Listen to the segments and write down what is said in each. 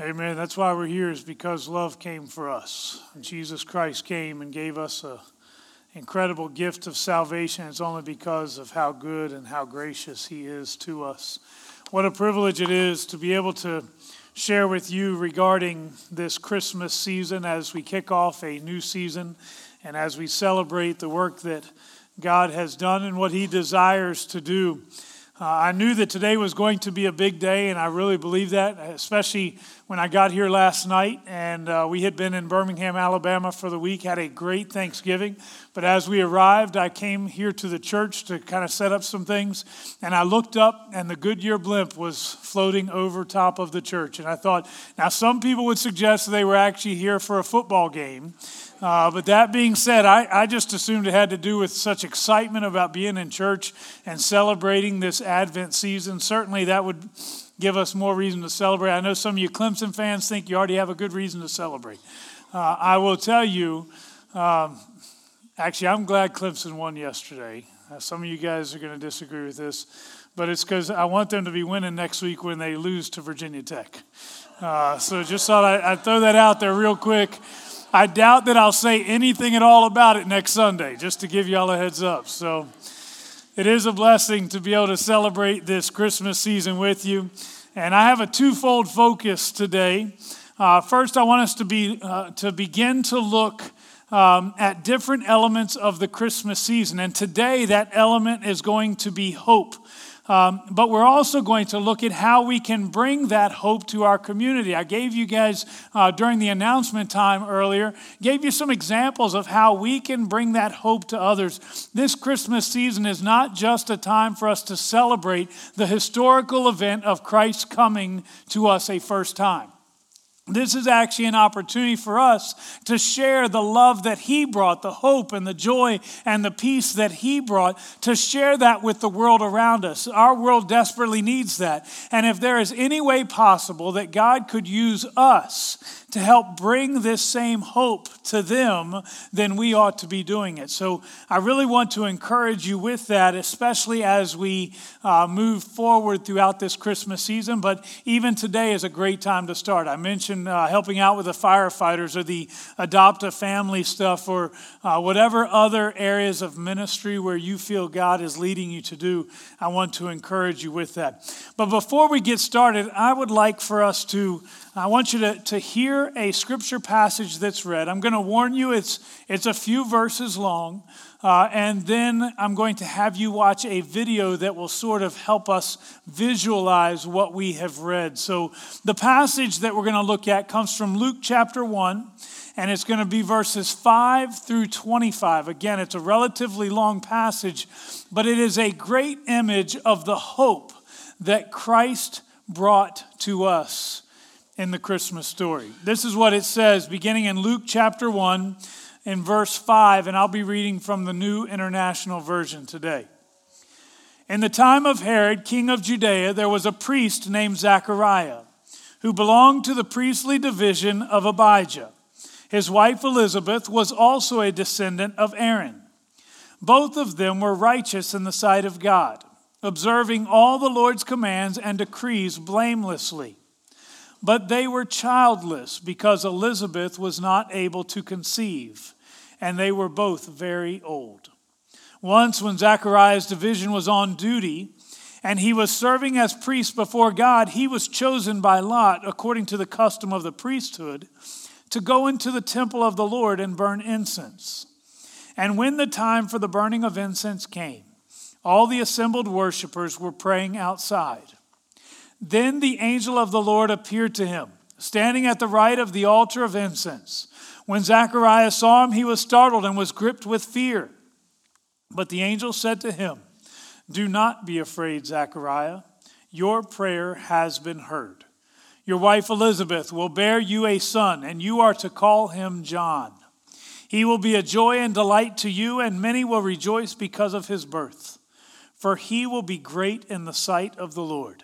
Amen. That's why we're here, is because love came for us. Jesus Christ came and gave us an incredible gift of salvation. It's only because of how good and how gracious He is to us. What a privilege it is to be able to share with you regarding this Christmas season as we kick off a new season and as we celebrate the work that God has done and what He desires to do. Uh, I knew that today was going to be a big day, and I really believe that, especially when I got here last night. And uh, we had been in Birmingham, Alabama for the week, had a great Thanksgiving. But as we arrived, I came here to the church to kind of set up some things. And I looked up, and the Goodyear blimp was floating over top of the church. And I thought, now some people would suggest they were actually here for a football game. Uh, but that being said, I, I just assumed it had to do with such excitement about being in church and celebrating this Advent season. Certainly, that would give us more reason to celebrate. I know some of you Clemson fans think you already have a good reason to celebrate. Uh, I will tell you, um, actually, I'm glad Clemson won yesterday. Uh, some of you guys are going to disagree with this, but it's because I want them to be winning next week when they lose to Virginia Tech. Uh, so just thought I, I'd throw that out there real quick. I doubt that I'll say anything at all about it next Sunday, just to give y'all a heads up. So it is a blessing to be able to celebrate this Christmas season with you. And I have a twofold focus today. Uh, first, I want us to, be, uh, to begin to look um, at different elements of the Christmas season. And today, that element is going to be hope. Um, but we're also going to look at how we can bring that hope to our community. I gave you guys uh, during the announcement time earlier, gave you some examples of how we can bring that hope to others. This Christmas season is not just a time for us to celebrate the historical event of Christ coming to us a first time. This is actually an opportunity for us to share the love that He brought, the hope and the joy and the peace that He brought, to share that with the world around us. Our world desperately needs that. And if there is any way possible that God could use us to help bring this same hope to them, then we ought to be doing it. So I really want to encourage you with that, especially as we uh, move forward throughout this Christmas season. But even today is a great time to start. I mentioned uh, helping out with the firefighters or the adopt a family stuff or uh, whatever other areas of ministry where you feel God is leading you to do. I want to encourage you with that. But before we get started, I would like for us to I want you to, to hear a scripture passage that's read. I'm going to warn you, it's, it's a few verses long. Uh, and then I'm going to have you watch a video that will sort of help us visualize what we have read. So, the passage that we're going to look at comes from Luke chapter 1, and it's going to be verses 5 through 25. Again, it's a relatively long passage, but it is a great image of the hope that Christ brought to us in the Christmas story. This is what it says beginning in Luke chapter 1 in verse 5, and I'll be reading from the New International Version today. In the time of Herod, king of Judea, there was a priest named Zachariah who belonged to the priestly division of Abijah. His wife Elizabeth was also a descendant of Aaron. Both of them were righteous in the sight of God, observing all the Lord's commands and decrees blamelessly. But they were childless because Elizabeth was not able to conceive, and they were both very old. Once, when Zachariah's division was on duty, and he was serving as priest before God, he was chosen by Lot, according to the custom of the priesthood, to go into the temple of the Lord and burn incense. And when the time for the burning of incense came, all the assembled worshippers were praying outside. Then the angel of the Lord appeared to him, standing at the right of the altar of incense. When Zacharias saw him, he was startled and was gripped with fear. But the angel said to him, Do not be afraid, Zachariah. Your prayer has been heard. Your wife Elizabeth will bear you a son, and you are to call him John. He will be a joy and delight to you, and many will rejoice because of his birth. For he will be great in the sight of the Lord.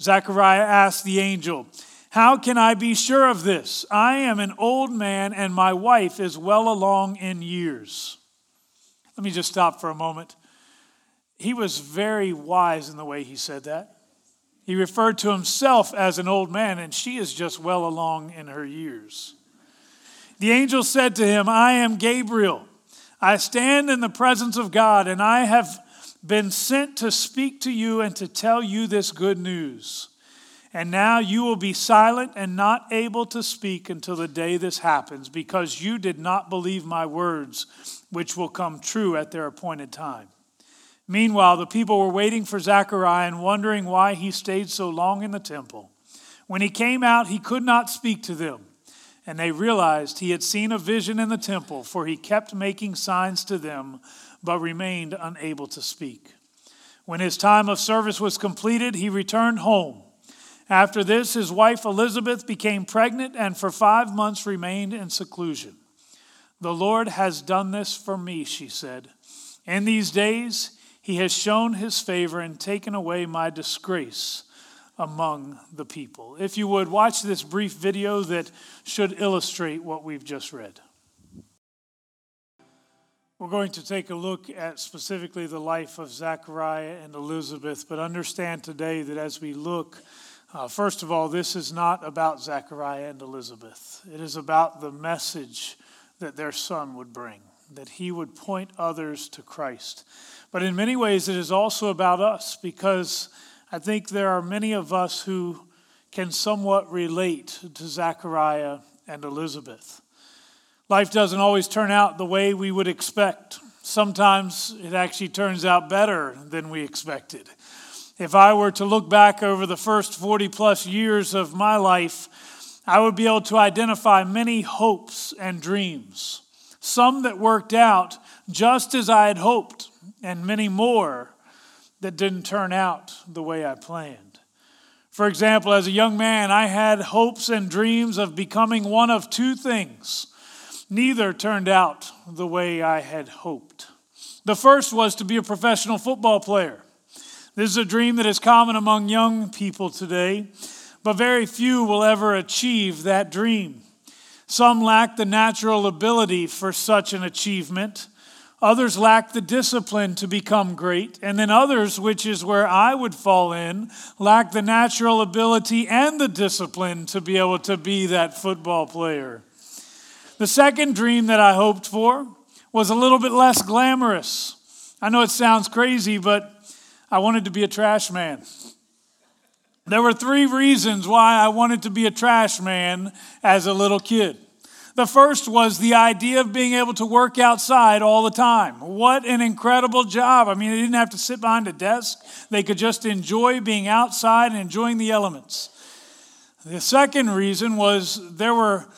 Zechariah asked the angel, How can I be sure of this? I am an old man and my wife is well along in years. Let me just stop for a moment. He was very wise in the way he said that. He referred to himself as an old man, and she is just well along in her years. The angel said to him, I am Gabriel. I stand in the presence of God, and I have been sent to speak to you and to tell you this good news. And now you will be silent and not able to speak until the day this happens, because you did not believe my words, which will come true at their appointed time. Meanwhile, the people were waiting for Zechariah and wondering why he stayed so long in the temple. When he came out, he could not speak to them. And they realized he had seen a vision in the temple, for he kept making signs to them, but remained unable to speak. When his time of service was completed, he returned home. After this, his wife Elizabeth became pregnant and for five months remained in seclusion. The Lord has done this for me, she said. In these days, he has shown his favor and taken away my disgrace among the people. If you would, watch this brief video that should illustrate what we've just read. We're going to take a look at specifically the life of Zechariah and Elizabeth, but understand today that as we look, uh, first of all, this is not about Zechariah and Elizabeth. It is about the message that their son would bring, that he would point others to Christ. But in many ways, it is also about us because I think there are many of us who can somewhat relate to Zechariah and Elizabeth. Life doesn't always turn out the way we would expect. Sometimes it actually turns out better than we expected. If I were to look back over the first 40 plus years of my life, I would be able to identify many hopes and dreams, some that worked out just as I had hoped, and many more that didn't turn out the way I planned. For example, as a young man, I had hopes and dreams of becoming one of two things. Neither turned out the way I had hoped. The first was to be a professional football player. This is a dream that is common among young people today, but very few will ever achieve that dream. Some lack the natural ability for such an achievement. Others lack the discipline to become great. And then others, which is where I would fall in, lack the natural ability and the discipline to be able to be that football player. The second dream that I hoped for was a little bit less glamorous. I know it sounds crazy, but I wanted to be a trash man. There were three reasons why I wanted to be a trash man as a little kid. The first was the idea of being able to work outside all the time. What an incredible job. I mean, they didn't have to sit behind a desk, they could just enjoy being outside and enjoying the elements. The second reason was there were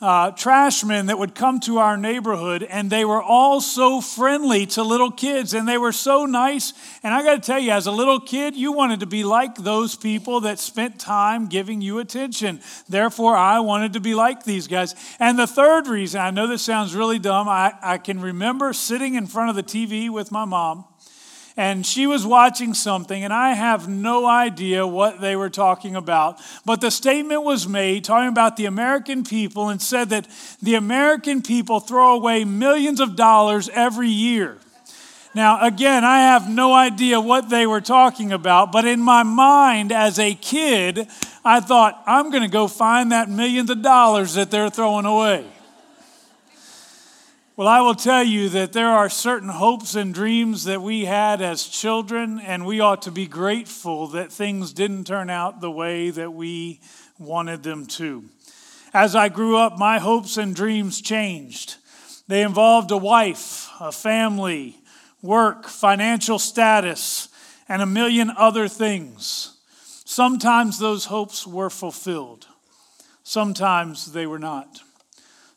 uh, trashmen that would come to our neighborhood, and they were all so friendly to little kids, and they were so nice. And I got to tell you, as a little kid, you wanted to be like those people that spent time giving you attention. Therefore, I wanted to be like these guys. And the third reason, I know this sounds really dumb, I, I can remember sitting in front of the TV with my mom and she was watching something, and I have no idea what they were talking about. But the statement was made talking about the American people and said that the American people throw away millions of dollars every year. Now, again, I have no idea what they were talking about, but in my mind as a kid, I thought, I'm going to go find that millions of dollars that they're throwing away. Well, I will tell you that there are certain hopes and dreams that we had as children, and we ought to be grateful that things didn't turn out the way that we wanted them to. As I grew up, my hopes and dreams changed. They involved a wife, a family, work, financial status, and a million other things. Sometimes those hopes were fulfilled, sometimes they were not.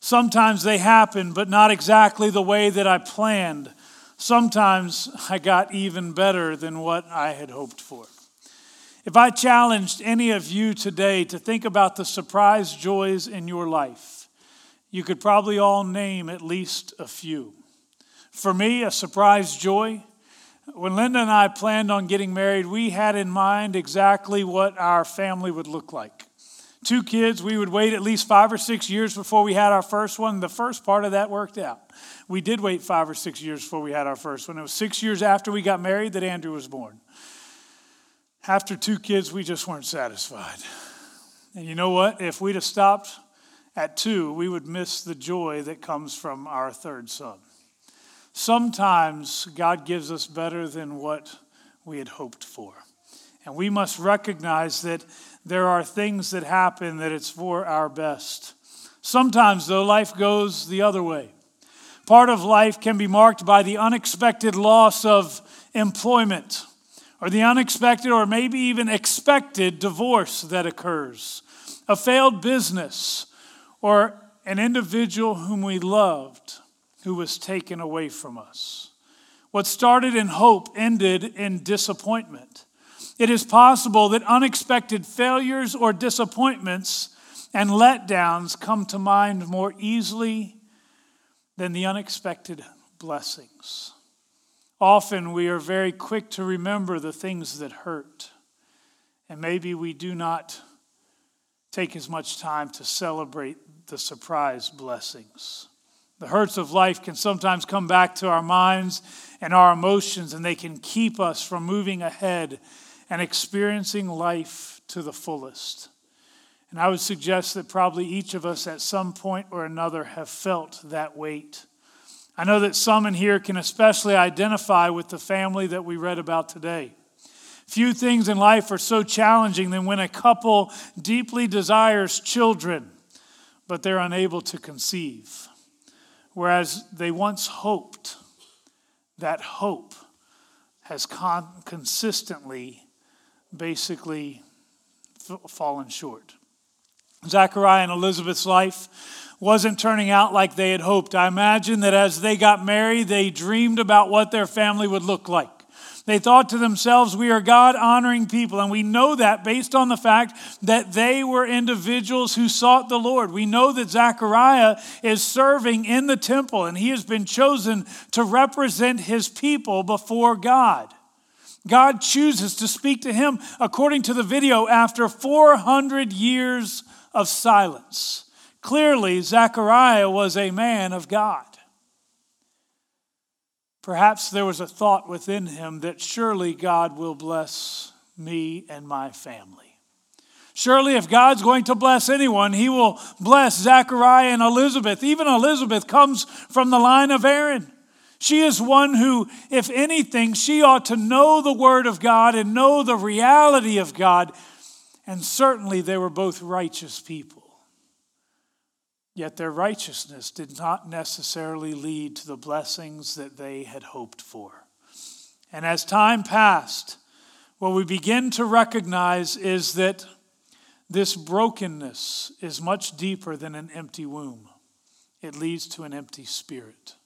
Sometimes they happen, but not exactly the way that I planned. Sometimes I got even better than what I had hoped for. If I challenged any of you today to think about the surprise joys in your life, you could probably all name at least a few. For me, a surprise joy. When Linda and I planned on getting married, we had in mind exactly what our family would look like. Two kids, we would wait at least five or six years before we had our first one. The first part of that worked out. We did wait five or six years before we had our first one. It was six years after we got married that Andrew was born. After two kids, we just weren't satisfied. And you know what? If we'd have stopped at two, we would miss the joy that comes from our third son. Sometimes God gives us better than what we had hoped for. And we must recognize that there are things that happen that it's for our best. Sometimes, though, life goes the other way. Part of life can be marked by the unexpected loss of employment or the unexpected or maybe even expected divorce that occurs, a failed business, or an individual whom we loved who was taken away from us. What started in hope ended in disappointment. It is possible that unexpected failures or disappointments and letdowns come to mind more easily than the unexpected blessings. Often we are very quick to remember the things that hurt, and maybe we do not take as much time to celebrate the surprise blessings. The hurts of life can sometimes come back to our minds and our emotions, and they can keep us from moving ahead and experiencing life to the fullest. And I would suggest that probably each of us at some point or another have felt that weight. I know that some in here can especially identify with the family that we read about today. Few things in life are so challenging than when a couple deeply desires children, but they're unable to conceive whereas they once hoped, that hope has con- consistently basically fallen short. Zachariah and Elizabeth's life wasn't turning out like they had hoped. I imagine that as they got married, they dreamed about what their family would look like. They thought to themselves, we are God honoring people. And we know that based on the fact that they were individuals who sought the Lord. We know that Zechariah is serving in the temple and he has been chosen to represent his people before God. God chooses to speak to him according to the video after 400 years of silence. Clearly, Zechariah was a man of God. Perhaps there was a thought within him that surely God will bless me and my family. Surely, if God's going to bless anyone, he will bless Zachariah and Elizabeth. Even Elizabeth comes from the line of Aaron. She is one who, if anything, she ought to know the Word of God and know the reality of God. And certainly, they were both righteous people. Yet their righteousness did not necessarily lead to the blessings that they had hoped for. And as time passed, what we begin to recognize is that this brokenness is much deeper than an empty womb, it leads to an empty spirit.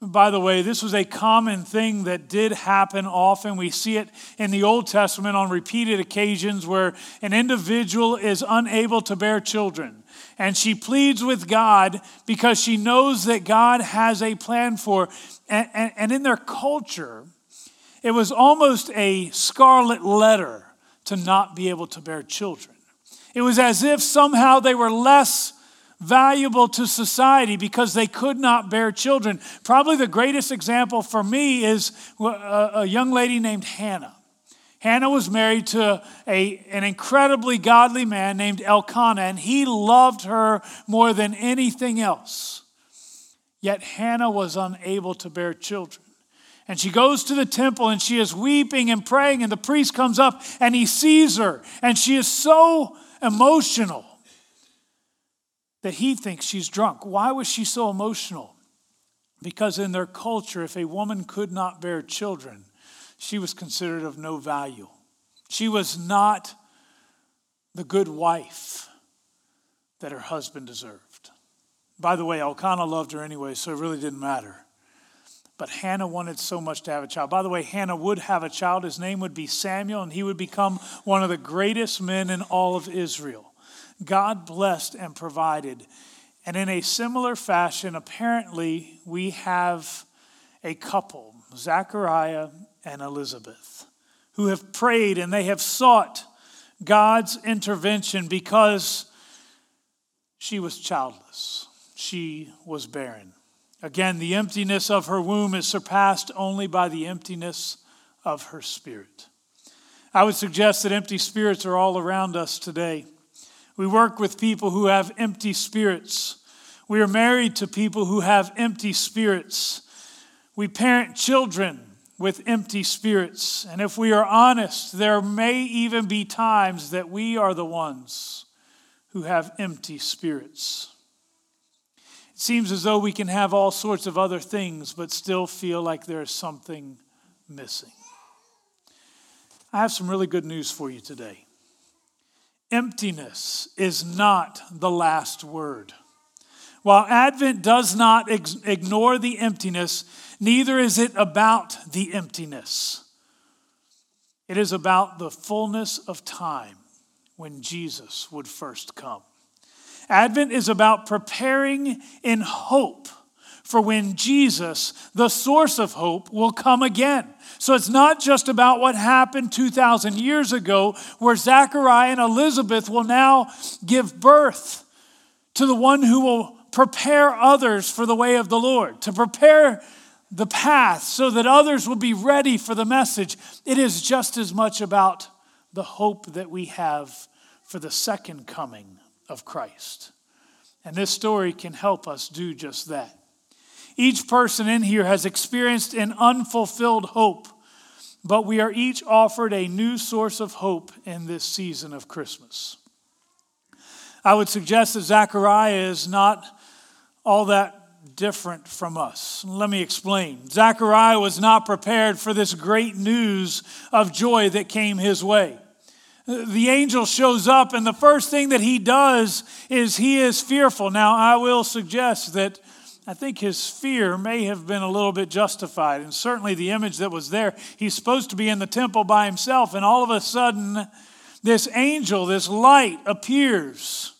By the way, this was a common thing that did happen often. We see it in the Old Testament on repeated occasions where an individual is unable to bear children and she pleads with God because she knows that God has a plan for. And, and, and in their culture, it was almost a scarlet letter to not be able to bear children. It was as if somehow they were less valuable to society because they could not bear children. Probably the greatest example for me is uh, a young lady named Hannah. Hannah was married to a, an incredibly godly man named Elkanah, and he loved her more than anything else. Yet Hannah was unable to bear children. And she goes to the temple and she is weeping and praying, and the priest comes up and he sees her, and she is so emotional that he thinks she's drunk. Why was she so emotional? Because in their culture, if a woman could not bear children, she was considered of no value. She was not the good wife that her husband deserved. By the way, Elkanah loved her anyway, so it really didn't matter. But Hannah wanted so much to have a child. By the way, Hannah would have a child. His name would be Samuel, and he would become one of the greatest men in all of Israel. God blessed and provided. And in a similar fashion, apparently, we have a couple, Zachariah and Elizabeth, who have prayed and they have sought God's intervention because she was childless, she was barren. Again, the emptiness of her womb is surpassed only by the emptiness of her spirit. I would suggest that empty spirits are all around us today. We work with people who have empty spirits. We are married to people who have empty spirits. We parent children with empty spirits. And if we are honest, there may even be times that we are the ones who have empty spirits. It seems as though we can have all sorts of other things, but still feel like there's something missing. I have some really good news for you today. Emptiness is not the last word. While Advent does not ex- ignore the emptiness, neither is it about the emptiness. It is about the fullness of time when Jesus would first come. Advent is about preparing in hope for when Jesus, the source of hope, will come again. So it's not just about what happened 2,000 years ago, where Zechariah and Elizabeth will now give birth to the one who will prepare others for the way of the Lord, to prepare the path so that others will be ready for the message. It is just as much about the hope that we have for the second coming of Christ. And this story can help us do just that. Each person in here has experienced an unfulfilled hope, but we are each offered a new source of hope in this season of Christmas. I would suggest that Zechariah is not all that different from us. Let me explain. Zechariah was not prepared for this great news of joy that came his way. The angel shows up, and the first thing that he does is he is fearful. Now, I will suggest that I think his fear may have been a little bit justified. And certainly the image that was there, he's supposed to be in the temple by himself, and all of a sudden, this angel, this light appears.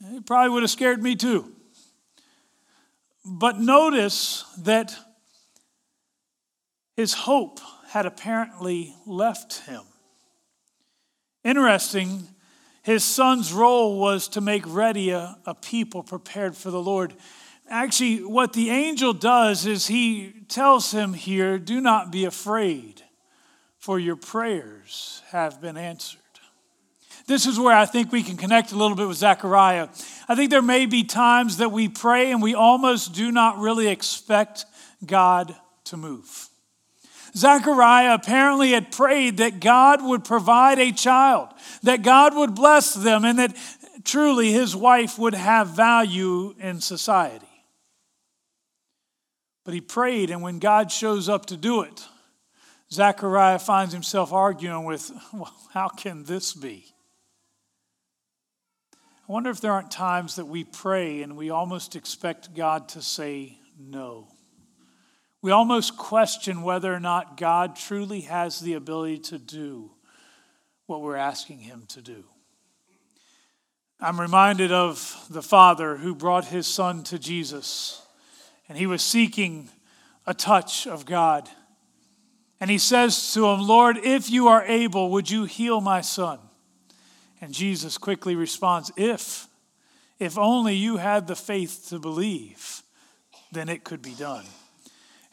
It probably would have scared me too. But notice that his hope had apparently left him. Interesting, his son's role was to make ready a, a people prepared for the Lord. Actually, what the angel does is he tells him here do not be afraid, for your prayers have been answered. This is where I think we can connect a little bit with Zechariah. I think there may be times that we pray and we almost do not really expect God to move. Zechariah apparently had prayed that God would provide a child, that God would bless them, and that truly his wife would have value in society. But he prayed, and when God shows up to do it, Zechariah finds himself arguing with, well, how can this be? I wonder if there aren't times that we pray and we almost expect God to say no. We almost question whether or not God truly has the ability to do what we're asking him to do. I'm reminded of the father who brought his son to Jesus and he was seeking a touch of God. And he says to him, Lord, if you are able, would you heal my son? And Jesus quickly responds, If, if only you had the faith to believe, then it could be done.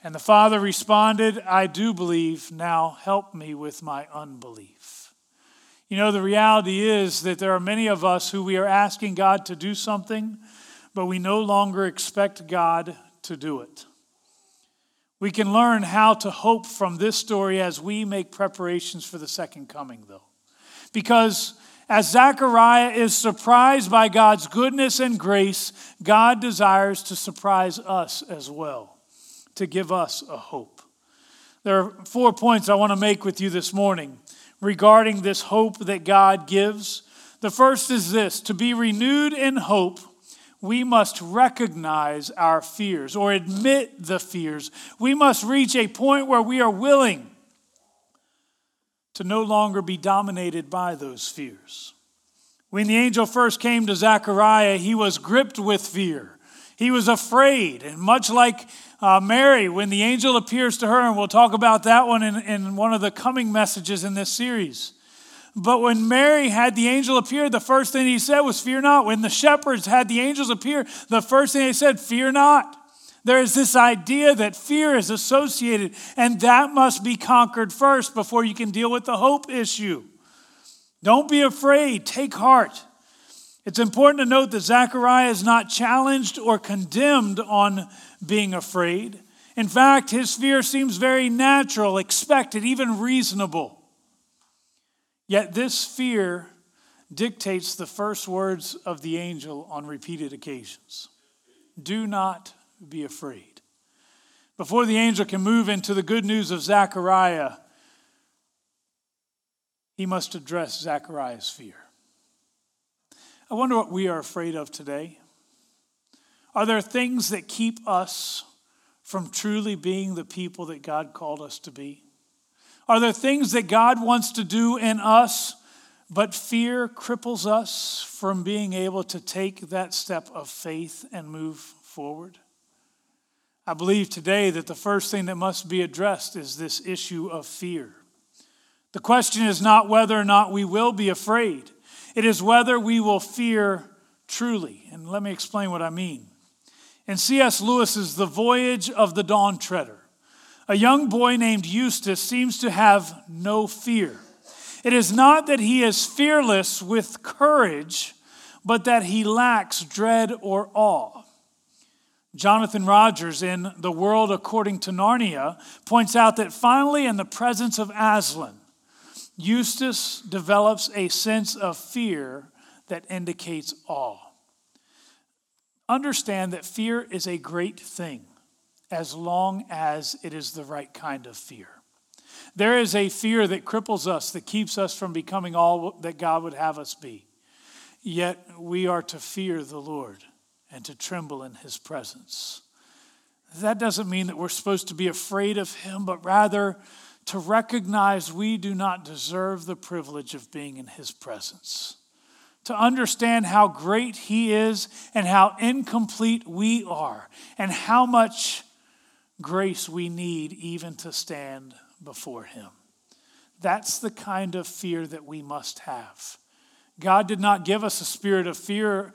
And the father responded, I do believe, now help me with my unbelief. You know, the reality is that there are many of us who we are asking God to do something, but we no longer expect God to do it. We can learn how to hope from this story as we make preparations for the second coming, though. Because as Zechariah is surprised by God's goodness and grace, God desires to surprise us as well, to give us a hope. There are four points I want to make with you this morning regarding this hope that God gives. The first is this to be renewed in hope we must recognize our fears or admit the fears. We must reach a point where we are willing to no longer be dominated by those fears. When the angel first came to Zechariah, he was gripped with fear. He was afraid. And much like uh, Mary, when the angel appears to her, and we'll talk about that one in, in one of the coming messages in this series. But when Mary had the angel appear, the first thing he said was, Fear not. When the shepherds had the angels appear, the first thing they said, Fear not. There is this idea that fear is associated, and that must be conquered first before you can deal with the hope issue. Don't be afraid, take heart. It's important to note that Zechariah is not challenged or condemned on being afraid. In fact, his fear seems very natural, expected, even reasonable. Yet this fear dictates the first words of the angel on repeated occasions Do not be afraid. Before the angel can move into the good news of Zechariah, he must address Zechariah's fear. I wonder what we are afraid of today. Are there things that keep us from truly being the people that God called us to be? Are there things that God wants to do in us, but fear cripples us from being able to take that step of faith and move forward? I believe today that the first thing that must be addressed is this issue of fear. The question is not whether or not we will be afraid, it is whether we will fear truly. And let me explain what I mean. In C.S. Lewis's The Voyage of the Dawn Treader, a young boy named Eustace seems to have no fear. It is not that he is fearless with courage, but that he lacks dread or awe. Jonathan Rogers in The World According to Narnia points out that finally, in the presence of Aslan, Eustace develops a sense of fear that indicates awe. Understand that fear is a great thing as long as it is the right kind of fear. There is a fear that cripples us, that keeps us from becoming all that God would have us be. Yet we are to fear the Lord and to tremble in his presence. That doesn't mean that we're supposed to be afraid of him, but rather to recognize we do not deserve the privilege of being in his presence. To understand how great he is and how incomplete we are, and how much grace we need even to stand before him. That's the kind of fear that we must have. God did not give us a spirit of fear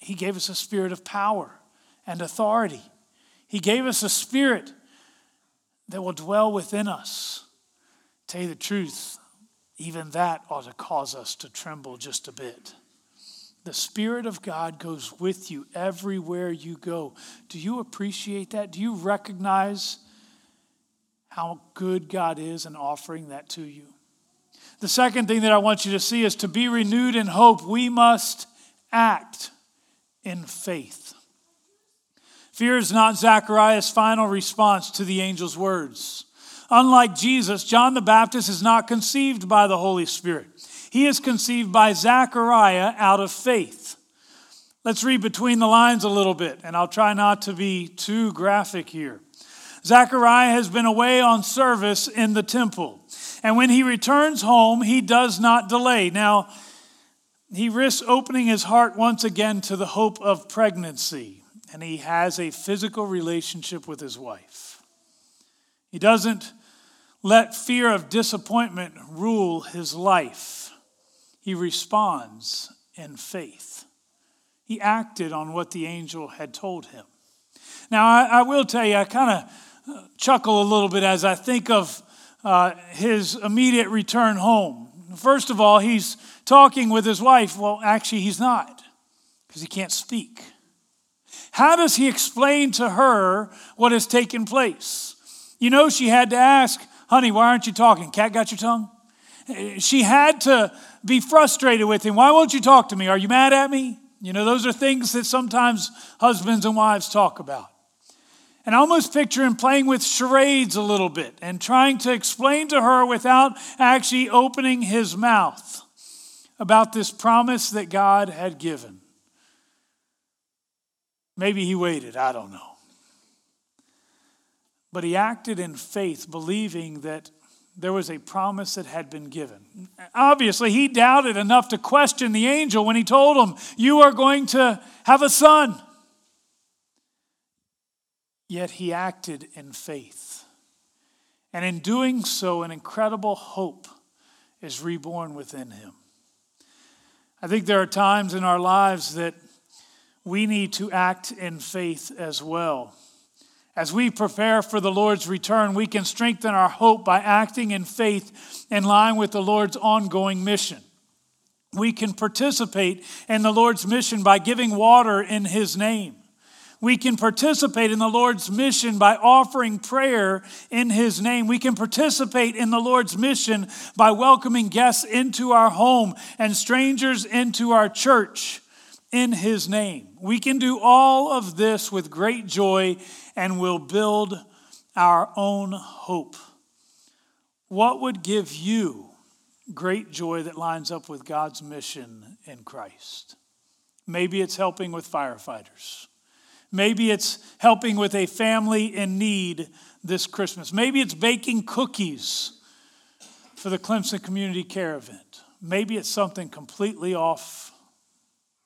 he gave us a spirit of power and authority. He gave us a spirit that will dwell within us. Tell you the truth, even that ought to cause us to tremble just a bit. The Spirit of God goes with you everywhere you go. Do you appreciate that? Do you recognize how good God is in offering that to you? The second thing that I want you to see is to be renewed in hope, we must act in faith. Fear is not Zechariah's final response to the angel's words. Unlike Jesus, John the Baptist is not conceived by the Holy Spirit. He is conceived by Zechariah out of faith. Let's read between the lines a little bit, and I'll try not to be too graphic here. Zechariah has been away on service in the temple, and when he returns home, he does not delay. Now, he risks opening his heart once again to the hope of pregnancy, and he has a physical relationship with his wife. He doesn't let fear of disappointment rule his life. He responds in faith. He acted on what the angel had told him. Now, I, I will tell you, I kind of chuckle a little bit as I think of uh, his immediate return home. First of all, he's talking with his wife. Well, actually, he's not because he can't speak. How does he explain to her what has taken place? You know, she had to ask, honey, why aren't you talking? Cat got your tongue? She had to be frustrated with him. Why won't you talk to me? Are you mad at me? You know, those are things that sometimes husbands and wives talk about. And I almost picture him playing with charades a little bit and trying to explain to her without actually opening his mouth about this promise that God had given. Maybe he waited, I don't know. But he acted in faith, believing that there was a promise that had been given. Obviously, he doubted enough to question the angel when he told him, You are going to have a son. Yet he acted in faith. And in doing so, an incredible hope is reborn within him. I think there are times in our lives that we need to act in faith as well. As we prepare for the Lord's return, we can strengthen our hope by acting in faith in line with the Lord's ongoing mission. We can participate in the Lord's mission by giving water in His name. We can participate in the Lord's mission by offering prayer in His name. We can participate in the Lord's mission by welcoming guests into our home and strangers into our church in His name. We can do all of this with great joy and will build our own hope. What would give you great joy that lines up with God's mission in Christ? Maybe it's helping with firefighters. Maybe it's helping with a family in need this Christmas. Maybe it's baking cookies for the Clemson Community Care event. Maybe it's something completely off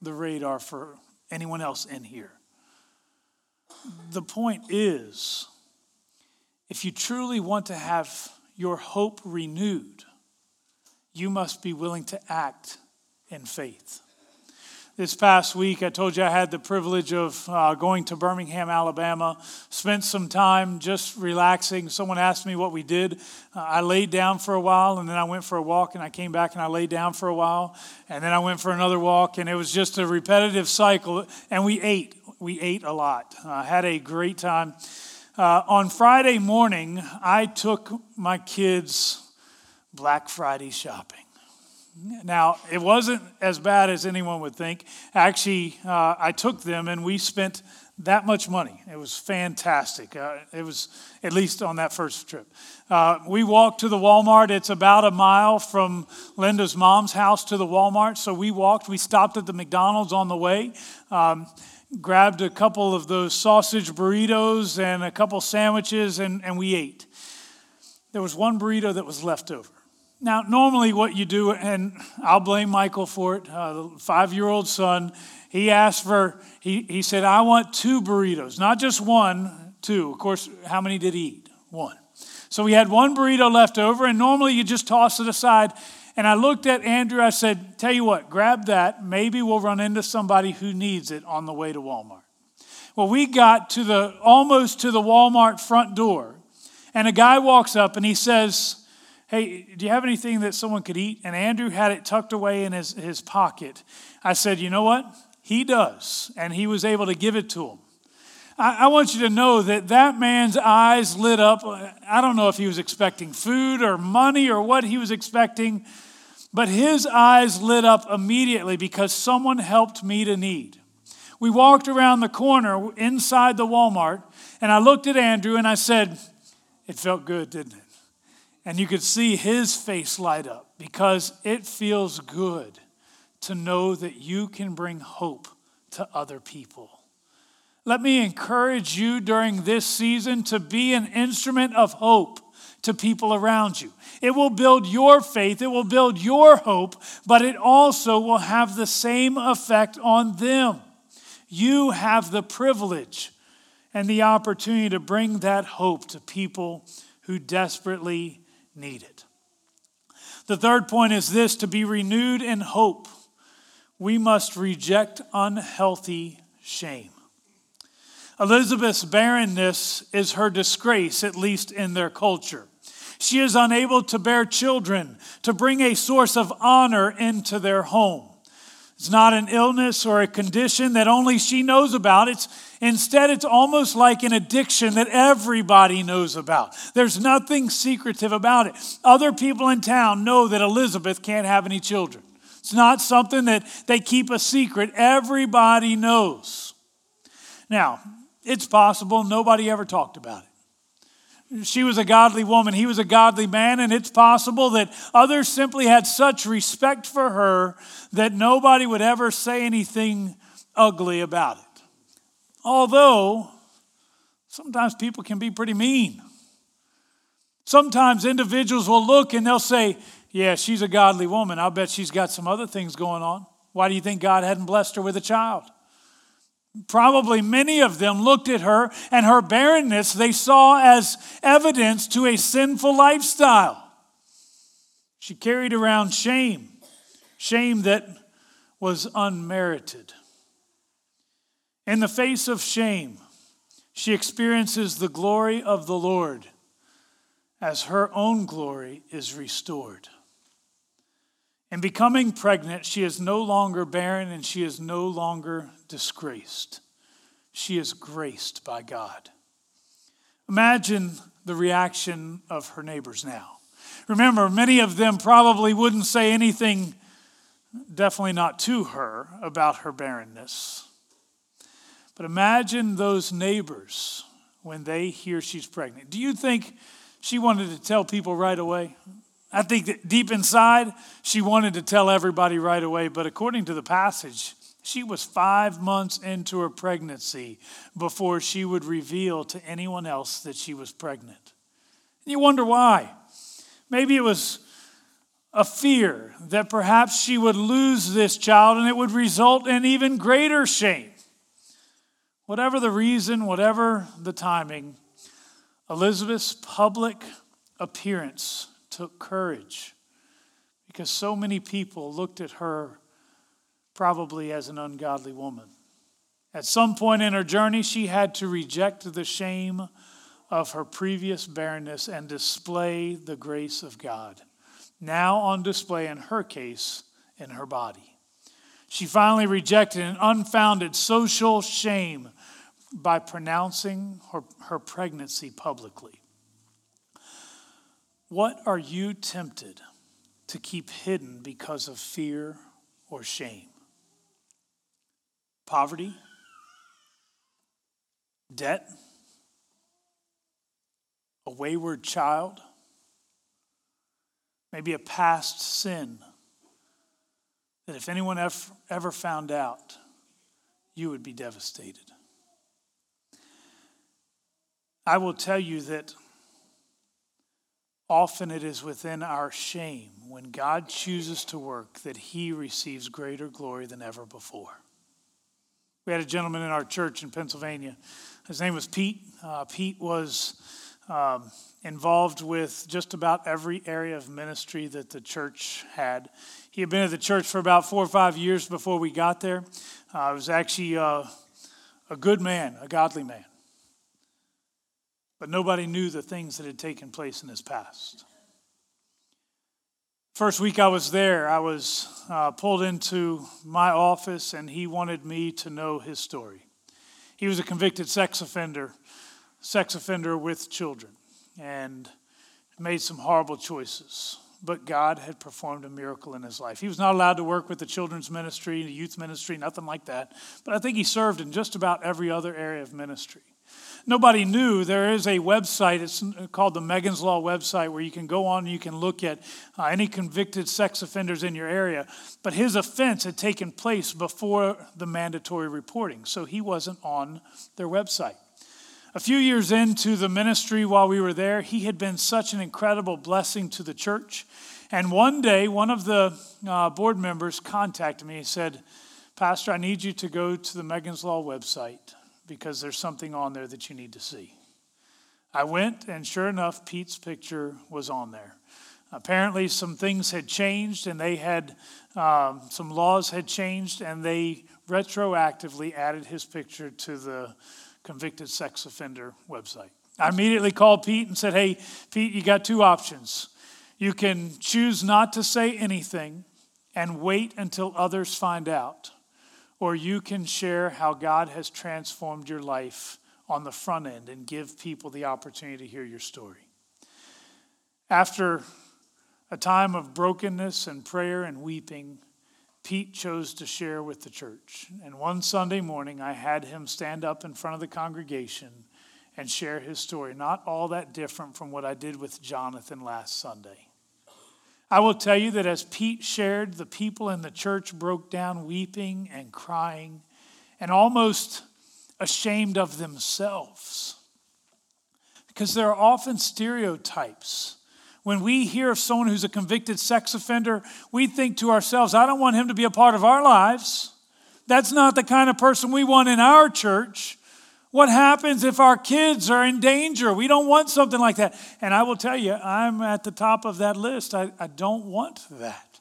the radar for anyone else in here. The point is, if you truly want to have your hope renewed, you must be willing to act in faith. This past week, I told you I had the privilege of uh, going to Birmingham, Alabama, spent some time just relaxing. Someone asked me what we did. Uh, I laid down for a while, and then I went for a walk, and I came back and I laid down for a while, and then I went for another walk, and it was just a repetitive cycle. And we ate. We ate a lot. I uh, had a great time. Uh, on Friday morning, I took my kids Black Friday shopping. Now, it wasn't as bad as anyone would think. Actually, uh, I took them and we spent that much money. It was fantastic. Uh, it was at least on that first trip. Uh, we walked to the Walmart. It's about a mile from Linda's mom's house to the Walmart. So we walked. We stopped at the McDonald's on the way, um, grabbed a couple of those sausage burritos and a couple sandwiches, and, and we ate. There was one burrito that was left over. Now, normally, what you do, and I'll blame Michael for it, uh, five year old son, he asked for, he, he said, I want two burritos, not just one, two. Of course, how many did he eat? One. So we had one burrito left over, and normally you just toss it aside. And I looked at Andrew, I said, Tell you what, grab that. Maybe we'll run into somebody who needs it on the way to Walmart. Well, we got to the almost to the Walmart front door, and a guy walks up and he says, Hey, do you have anything that someone could eat? And Andrew had it tucked away in his, his pocket. I said, You know what? He does. And he was able to give it to him. I, want you to know that that man's eyes lit up. I don't know if he was expecting food or money or what he was expecting, but his eyes lit up immediately because someone helped meet a need. We walked around the corner inside the Walmart, and I looked at Andrew and I said, It felt good, didn't it? And you could see his face light up because it feels good to know that you can bring hope to other people. Let me encourage you during this season to be an instrument of hope to people around you. It will build your faith, it will build your hope, but it also will have the same effect on them. You have the privilege and the opportunity to bring that hope to people who desperately need it. The third point is this to be renewed in hope, we must reject unhealthy shame. Elizabeth's barrenness is her disgrace, at least in their culture. She is unable to bear children, to bring a source of honor into their home. It's not an illness or a condition that only she knows about. It's instead it's almost like an addiction that everybody knows about. There's nothing secretive about it. Other people in town know that Elizabeth can't have any children. It's not something that they keep a secret. Everybody knows. Now, it's possible nobody ever talked about it. She was a godly woman, he was a godly man, and it's possible that others simply had such respect for her that nobody would ever say anything ugly about it. Although sometimes people can be pretty mean. Sometimes individuals will look and they'll say, Yeah, she's a godly woman. I'll bet she's got some other things going on. Why do you think God hadn't blessed her with a child? Probably many of them looked at her and her barrenness they saw as evidence to a sinful lifestyle. She carried around shame, shame that was unmerited. In the face of shame, she experiences the glory of the Lord as her own glory is restored. In becoming pregnant, she is no longer barren and she is no longer disgraced. She is graced by God. Imagine the reaction of her neighbors now. Remember, many of them probably wouldn't say anything, definitely not to her, about her barrenness. But imagine those neighbors when they hear she's pregnant. Do you think she wanted to tell people right away? I think that deep inside, she wanted to tell everybody right away, but according to the passage, she was five months into her pregnancy before she would reveal to anyone else that she was pregnant. And you wonder why. Maybe it was a fear that perhaps she would lose this child and it would result in even greater shame. Whatever the reason, whatever the timing, Elizabeth's public appearance took courage because so many people looked at her probably as an ungodly woman. At some point in her journey, she had to reject the shame of her previous barrenness and display the grace of God, now on display in her case in her body. She finally rejected an unfounded social shame by pronouncing her, her pregnancy publicly. What are you tempted to keep hidden because of fear or shame? Poverty? Debt? A wayward child? Maybe a past sin that if anyone ever found out, you would be devastated. I will tell you that often it is within our shame when God chooses to work that he receives greater glory than ever before. We had a gentleman in our church in Pennsylvania. His name was Pete. Uh, Pete was um, involved with just about every area of ministry that the church had. He had been at the church for about four or five years before we got there. Uh, he was actually uh, a good man, a godly man. But nobody knew the things that had taken place in his past. First week I was there, I was uh, pulled into my office and he wanted me to know his story. He was a convicted sex offender sex offender with children and made some horrible choices. But God had performed a miracle in his life. He was not allowed to work with the children's ministry, the youth ministry, nothing like that. But I think he served in just about every other area of ministry. Nobody knew there is a website, it's called the Megan's Law website, where you can go on and you can look at uh, any convicted sex offenders in your area. But his offense had taken place before the mandatory reporting, so he wasn't on their website. A few years into the ministry while we were there, he had been such an incredible blessing to the church. And one day, one of the uh, board members contacted me and said, Pastor, I need you to go to the Megan's Law website because there's something on there that you need to see. I went, and sure enough, Pete's picture was on there. Apparently, some things had changed, and they had um, some laws had changed, and they retroactively added his picture to the convicted sex offender website. I immediately called Pete and said, Hey, Pete, you got two options. You can choose not to say anything and wait until others find out, or you can share how God has transformed your life on the front end and give people the opportunity to hear your story. After a time of brokenness and prayer and weeping, Pete chose to share with the church. And one Sunday morning, I had him stand up in front of the congregation and share his story. Not all that different from what I did with Jonathan last Sunday. I will tell you that as Pete shared, the people in the church broke down weeping and crying and almost ashamed of themselves. Because there are often stereotypes. When we hear of someone who's a convicted sex offender, we think to ourselves, I don't want him to be a part of our lives. That's not the kind of person we want in our church. What happens if our kids are in danger? We don't want something like that. And I will tell you, I'm at the top of that list. I, I don't want that.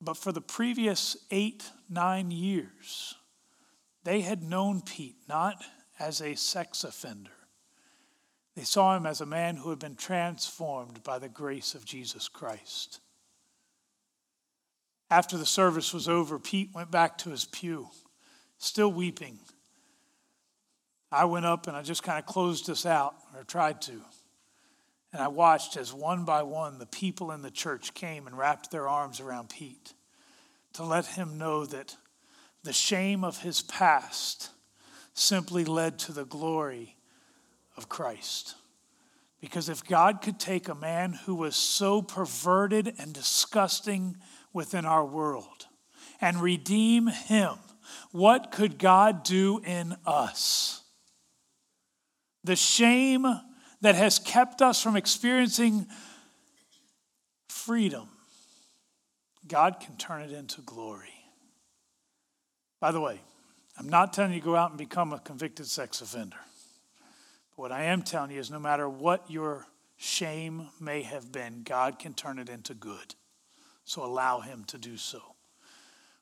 But for the previous eight, nine years, they had known Pete not as a sex offender. They saw him as a man who had been transformed by the grace of Jesus Christ. After the service was over, Pete went back to his pew, still weeping. I went up and I just kind of closed this out, or tried to. And I watched as one by one the people in the church came and wrapped their arms around Pete to let him know that the shame of his past simply led to the glory of Christ. Because if God could take a man who was so perverted and disgusting within our world and redeem him, what could God do in us? The shame that has kept us from experiencing freedom, God can turn it into glory. By the way, I'm not telling you to go out and become a convicted sex offender. But what I am telling you is no matter what your shame may have been, God can turn it into good. So allow Him to do so.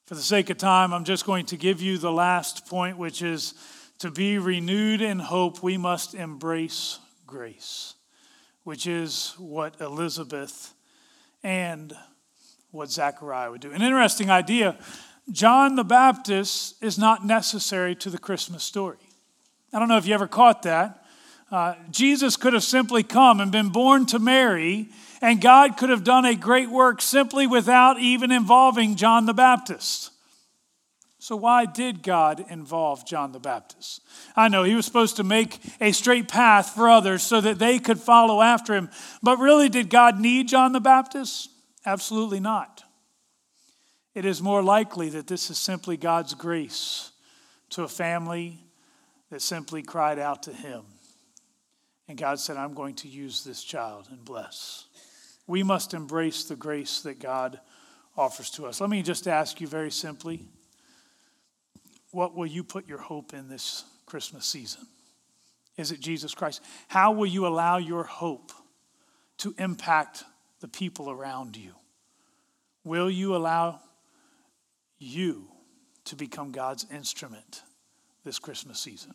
For the sake of time, I'm just going to give you the last point, which is to be renewed in hope, we must embrace grace, which is what Elizabeth and what Zechariah would do. An interesting idea John the Baptist is not necessary to the Christmas story. I don't know if you ever caught that. Uh, Jesus could have simply come and been born to Mary, and God could have done a great work simply without even involving John the Baptist. So, why did God involve John the Baptist? I know he was supposed to make a straight path for others so that they could follow after him. But really, did God need John the Baptist? Absolutely not. It is more likely that this is simply God's grace to a family that simply cried out to Him. And God said, I'm going to use this child and bless. We must embrace the grace that God offers to us. Let me just ask you very simply what will you put your hope in this Christmas season? Is it Jesus Christ? How will you allow your hope to impact the people around you? Will you allow you to become God's instrument this Christmas season.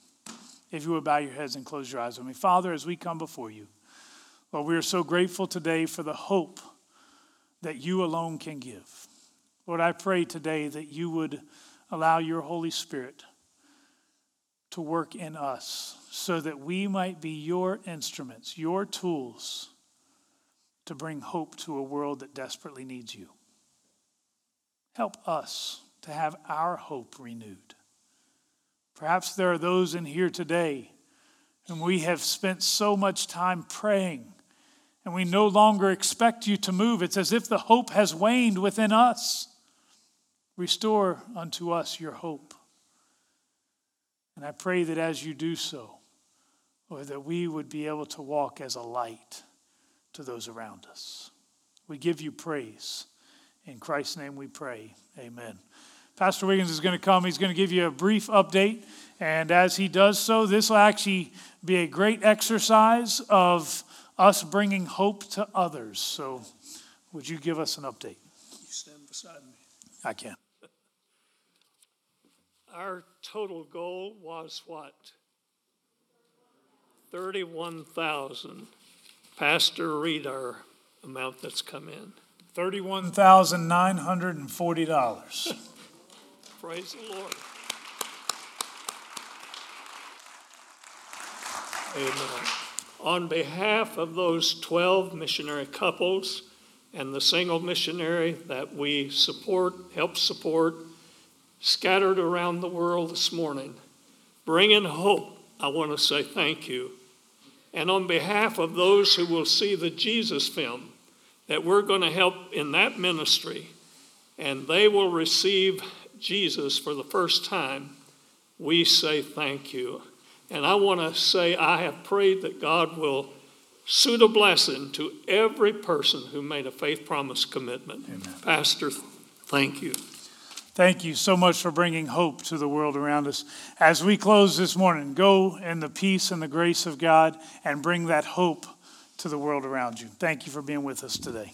If you would bow your heads and close your eyes with me. Father, as we come before you, Lord, we are so grateful today for the hope that you alone can give. Lord, I pray today that you would allow your Holy Spirit to work in us so that we might be your instruments, your tools to bring hope to a world that desperately needs you. Help us to have our hope renewed. Perhaps there are those in here today whom we have spent so much time praying and we no longer expect you to move. It's as if the hope has waned within us. Restore unto us your hope. And I pray that as you do so, Lord, that we would be able to walk as a light to those around us. We give you praise. In Christ's name we pray. Amen. Pastor Wiggins is going to come. He's going to give you a brief update. And as he does so, this will actually be a great exercise of us bringing hope to others. So, would you give us an update? You stand beside me. I can. Our total goal was what? 31,000. Pastor, read our amount that's come in. $31,940. Praise the Lord. Amen. On behalf of those 12 missionary couples and the single missionary that we support, help support, scattered around the world this morning, bringing hope, I want to say thank you. And on behalf of those who will see the Jesus film, that we're going to help in that ministry, and they will receive Jesus for the first time. we say thank you. And I want to say I have prayed that God will suit a blessing to every person who made a faith promise commitment. Amen. Pastor, thank you. Thank you so much for bringing hope to the world around us. As we close this morning, go in the peace and the grace of God and bring that hope to the world around you. Thank you for being with us today.